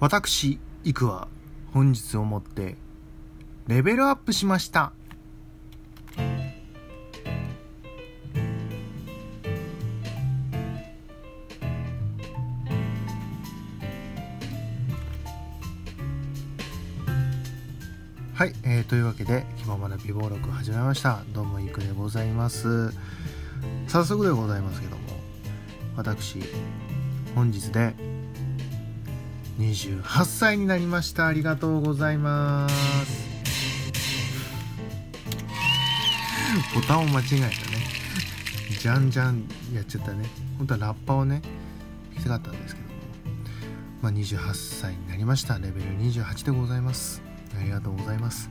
私いくは本日をもってレベルアップしました。はい、えー、というわけで「気ままな美貌録」始めました。どうもいくでございます。早速でございますけども私本日で28歳になりました。ありがとうございます。ボタンを間違えたね。じゃんじゃんやっちゃったね。本当はラッパをね聞きたかったんですけども。まあ28歳になりました。レベル28でございます。ありがとうございます。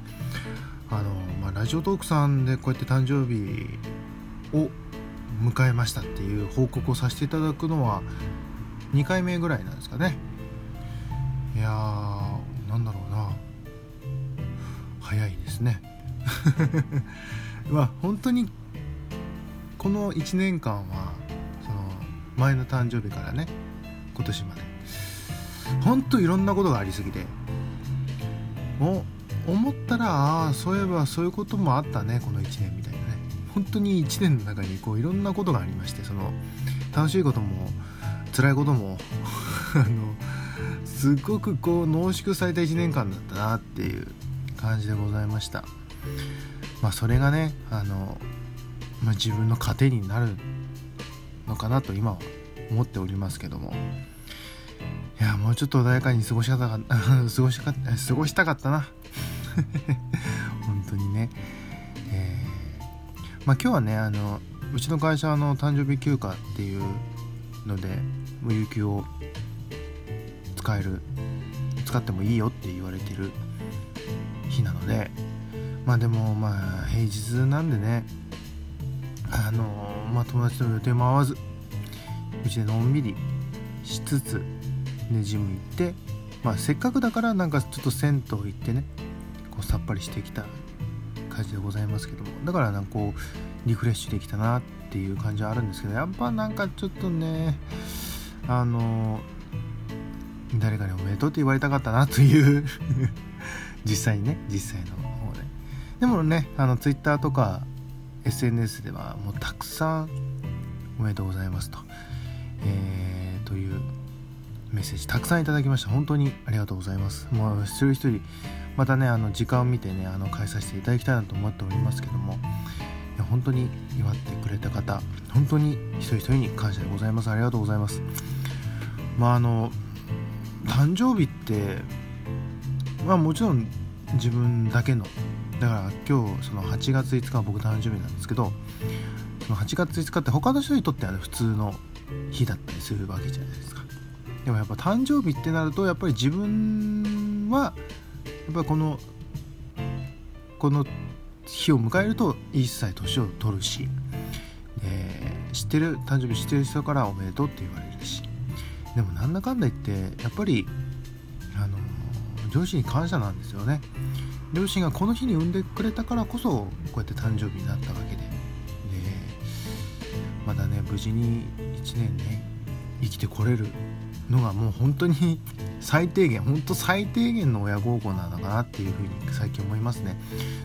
あのまあラジオトークさんでこうやって誕生日を迎えましたっていう報告をさせていただくのは2回目ぐらいなんですかね。いやーなんだろうな。早いですね。まあ本当にこの1年間はその前の誕生日からね今年まで。本当いろんなことがありすぎて。お思ったらああそういえばそういうこともあったねこの1年みたいなね。本当に1年の中にこういろんなことがありましてその楽しいことも辛いことも あのすごくこう濃縮された1年間だったなっていう感じでございました。まあそれがねあの、まあ、自分の糧になるのかなと今は思っておりますけども。いやもうちょっと穏やかに過ごしかった過ごしか過ごしたかったな。本当にね。えー、まあ今日はねあのうちの会社の誕生日休暇っていうので有給を使える使ってもいいよって言われてる日なのでまあでもまあ平日なんでねあのまあ友達との予定も合わずうちでのんびりしつつねジム行ってまあせっかくだからなんかちょっと銭湯行ってねこうさっぱりしてきた感じでございますけどもだからなんかこうリフレッシュできたなっていう感じはあるんですけどやっぱなんかちょっとねあの誰かにおめでとうって言われたかったなという。実際にね実際の方で。でもねあの Twitter とか SNS ではもうたくさんおめでとうございますと、えー、というメッセージたくさんいただきました。本当にありがとうございます。もう一人一人またねあの時間を見てねあの返させていただきたいなと思っておりますけども。いや本当に祝ってくれた方本当に一人一人に感謝でございます。ありがとうございます。まああの誕生日ってまあもちろん自分だけのだから今日その8月5日は僕誕生日なんですけどその8月5日って他の人にとっては、普通の日だったりするわけじゃないですか。でもやっぱ誕生日ってなるとやっぱり自分はやっぱこのこの日を迎えると一切年を取るし、えー、知ってる誕生日知ってる人からおめでとうって言われるしでもなんだかんだ言ってやっぱりあの両親に感謝なんですよね。両親がこの日に産んでくれたからこそこうやって誕生日になったわけで。でまだね無事に1年ね生きてこれるのがもう本当に 最低限本当最低限の親孝行なのかなっていうふうに最近思いますね。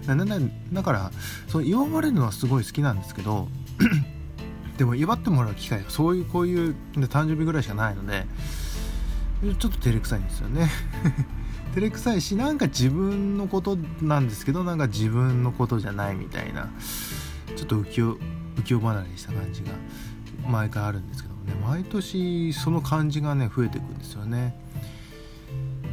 だだからそう祝われるのはすごい好きなんですけどでも祝ってもらう機会がそういうこういう誕生日ぐらいしかないのでちょっと照れくさいんですよね。照れくさいしなんか自分のことなんですけどなんか自分のことじゃないみたいなちょっと浮世浮世離れした感じが毎回あるんですけどもね毎年その感じがね増えていくんですよね。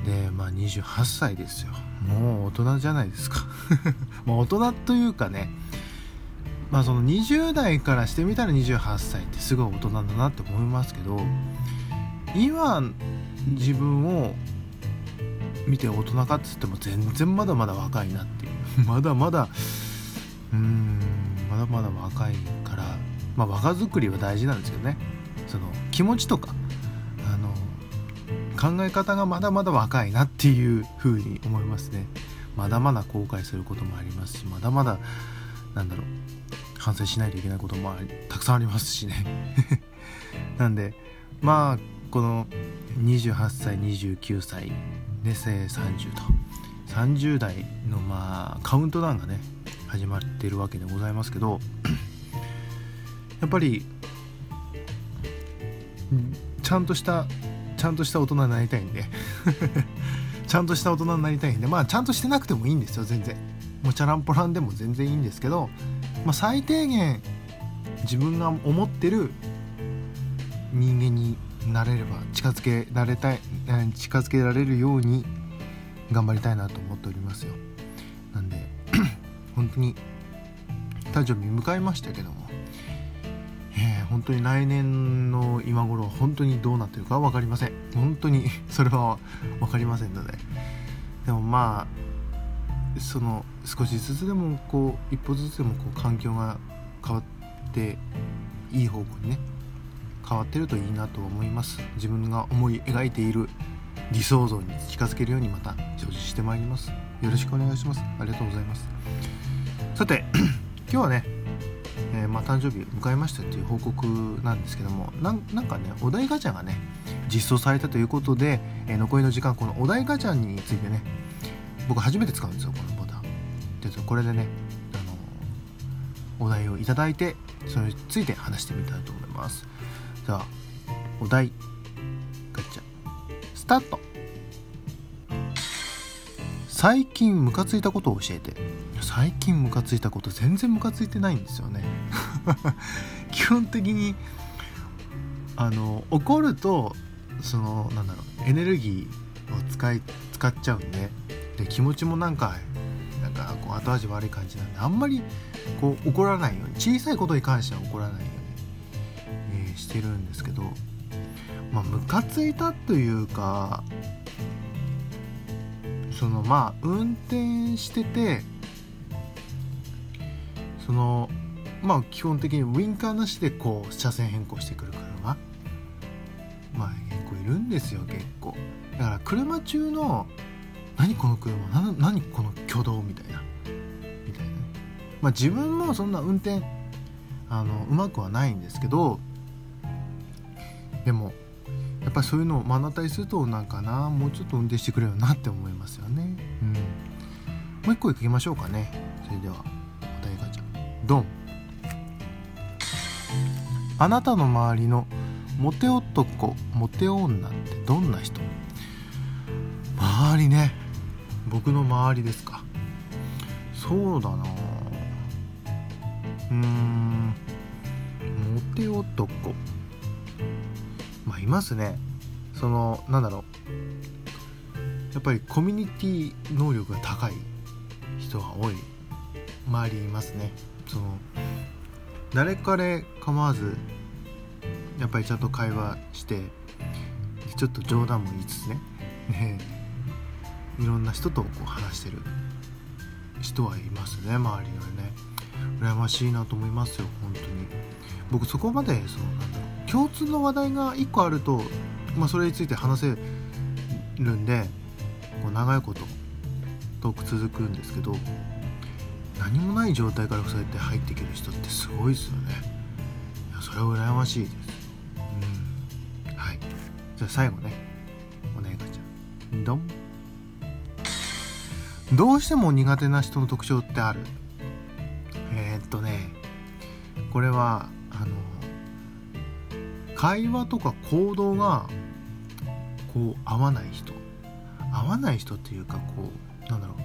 でまあ28歳ですよ。もう大人じゃないですか。まあ大人というかねまあその20代からしてみたら28歳ってすごい大人だなって思いますけど今自分を見て大人かっつっても全然まだまだ若いなっていう。まだまだうんまだまだ若いからまあ若作りは大事なんですけどね。その気持ちとかあの考え方がまだまだ若いなっていう風に思いますね。まだまだ後悔することもありますしまだまだなんだろう反省しないといけないこともたくさんありますしね。なんでまあこの28歳29歳で30と。30代のまあカウントダウンがね始まってるわけでございますけどやっぱりちゃんとしたちゃんとした大人になりたいんで ちゃんとした大人になりたいんでまあちゃんとしてなくてもいいんですよ全然。もうチャランポランでも全然いいんですけど、まあ、最低限自分が思ってる人間になれれば近づけられたい近づけられるように頑張りたいなと思っておりますよ。なんで 本当に誕生日迎えましたけども。えー、本当に来年の今頃本当にどうなってるか分かりません。本当に それは分かりませんので。でもまあその少しずつでもこう一歩ずつでもこう環境が変わっていい方向にね変わってるといいなと思います。自分が思い描いている理想像に近づけるようにまた精進してまいります。よろしくお願いします。ありがとうございます。さて 今日はねえー、まあ、誕生日迎えましたっていう報告なんですけどもなんかねお題ガチャがね実装されたということで、えー、残りの時間このお題ガチャについてね僕初めて使うんですよこのボタン。でこれでね、あの、お題をいただいてそれについて話してみたいと思います。ではお題ガチャ。スタート。最近ムカついたことを教えて。最近ムカついたこと全然ムカついてないんですよね。基本的にあの怒るとそのなんだろうエネルギーを使い使っちゃうんでで気持ちもなんかなんかこう後味悪い感じなんであんまりこう怒らないように小さいことに関しては怒らないように、えー、してるんですけどまあムカついたというかそのまあ運転しててそのまあ基本的にウインカーなしでこう車線変更してくる車。まあ結構いるんですよ結構。だから車中の何この車？な何この挙動？みたいな。みたいな。まあ自分もそんな運転あのうまくはないんですけどでもやっぱりそういうのを目の当たりするとなんかなもうちょっと運転してくれよなって思いますよね。うん。もう一個いきましょうかね。それではお題ガチャ。ドン。あなたの周りのモテ男モテ女ってどんな人？周りね。僕の周りですか。そうだな。うーん。モテ男。まあいますね。そのなんだろう。やっぱりコミュニティ能力が高い人が多い。周りいますね。その誰彼構わずやっぱりちゃんと会話してちょっと冗談も言いつつね。ねいろんな人とこう話してる人はいますね周りにはね。羨ましいなと思いますよ本当に。僕そこまでそのなんだろう。共通の話題が1個あると、まあ、それについて話せるんでこう長いことトーク続くんですけど何もない状態からそうやって入っていける人ってすごいですよね。いやそれは羨ましいです。うん。はい。じゃあ最後ね。お願いガチャドン。どうしても苦手な人の特徴ってある？えー、っとねこれはあの会話とか行動がこう合わない人。合わない人っていうかこうなんだろう。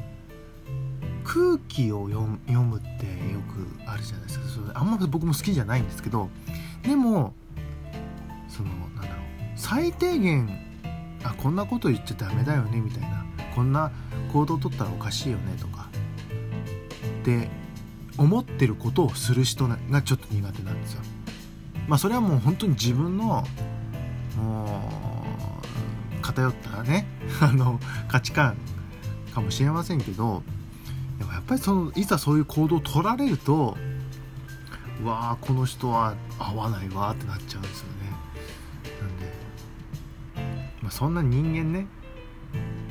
空気を読むってよくあるじゃないですか。それあんま僕も好きじゃないんですけどでもそのなんだろう。最低限あこんなこと言っちゃダメだよねみたいな。こんな行動をとったらおかしいよねとかって思ってることをする人がちょっと苦手なんですよ。まあそれはもう本当に自分のもう偏ったね あの価値観かもしれませんけどでもやっぱりそのいざそういう行動を取られるとうわあこの人は合わないわってなっちゃうんですよねなんで、まあ、そんな人間ね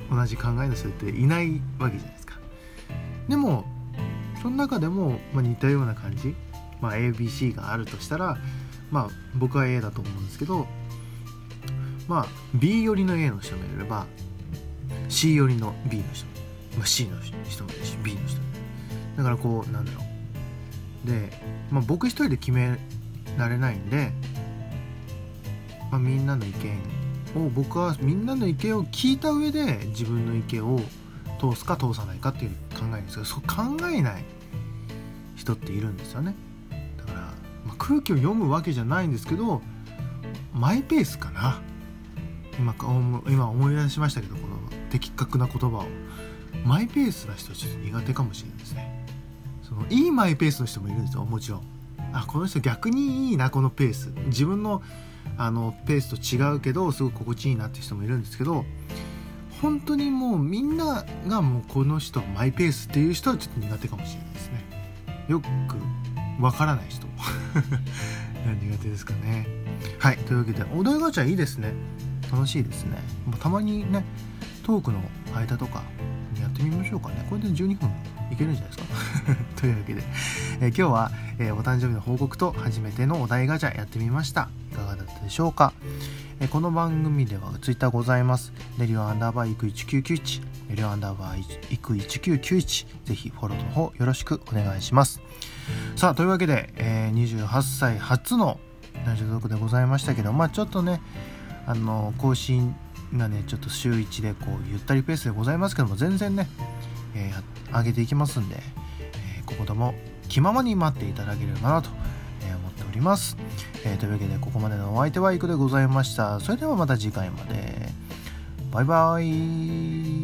同じ考えの人っていないわけじゃないですか。でもその中でも、まあ、似たような感じ、まあ、ABC があるとしたらまあ僕は A だと思うんですけどまあ B 寄りの A の人もいれば C 寄りの B の人も、まあ、C の人もいるし B の人もだからこうなんだろう。で、まあ、僕一人で決められないんで、まあ、みんなの意見を僕はみんなの意見を聞いた上で自分の意見を通すか通さないかっていう考えるんですけどそう考えない人っているんですよね。だから、まあ、空気を読むわけじゃないんですけどマイペースかな。今今思い出しましたけどこの的確な言葉を。マイペースな人はちょっと苦手かもしれないですね。そのいいマイペースの人もいるんですよもちろん。あこの人逆にいいなこのペース。自分のあのペースと違うけどすごく心地いいなって人もいるんですけど本当にもうみんながもうこの人マイペースっていう人はちょっと苦手かもしれないですね。よくわからない人。苦手ですかね。はいというわけでお題ガチャいいですね。楽しいですね。たまにねトークの間とかやってみましょうかね。これで12分いけるんじゃないですか。というわけで、え、今日は、えー、お誕生日の報告と初めてのお題ガチャやってみましたいかがだったでしょうか？えこの番組ではツイッターございます。レリオアンダーバーイク1991、レリオアンダーバーイク1991、ぜひフォローの方よろしくお願いします。さあ、というわけで、えー、28歳初のラジオ族でございましたけど、まあちょっとね、あの、更新がね、ちょっと週1でこう、ゆったりペースでございますけども、全然ね、えー、上げていきますんで、えー、ここでも気ままに待っていただければなと思っております、えー、というわけでここまでのお相手はいくでございました。それではまた次回まで。バイバイ。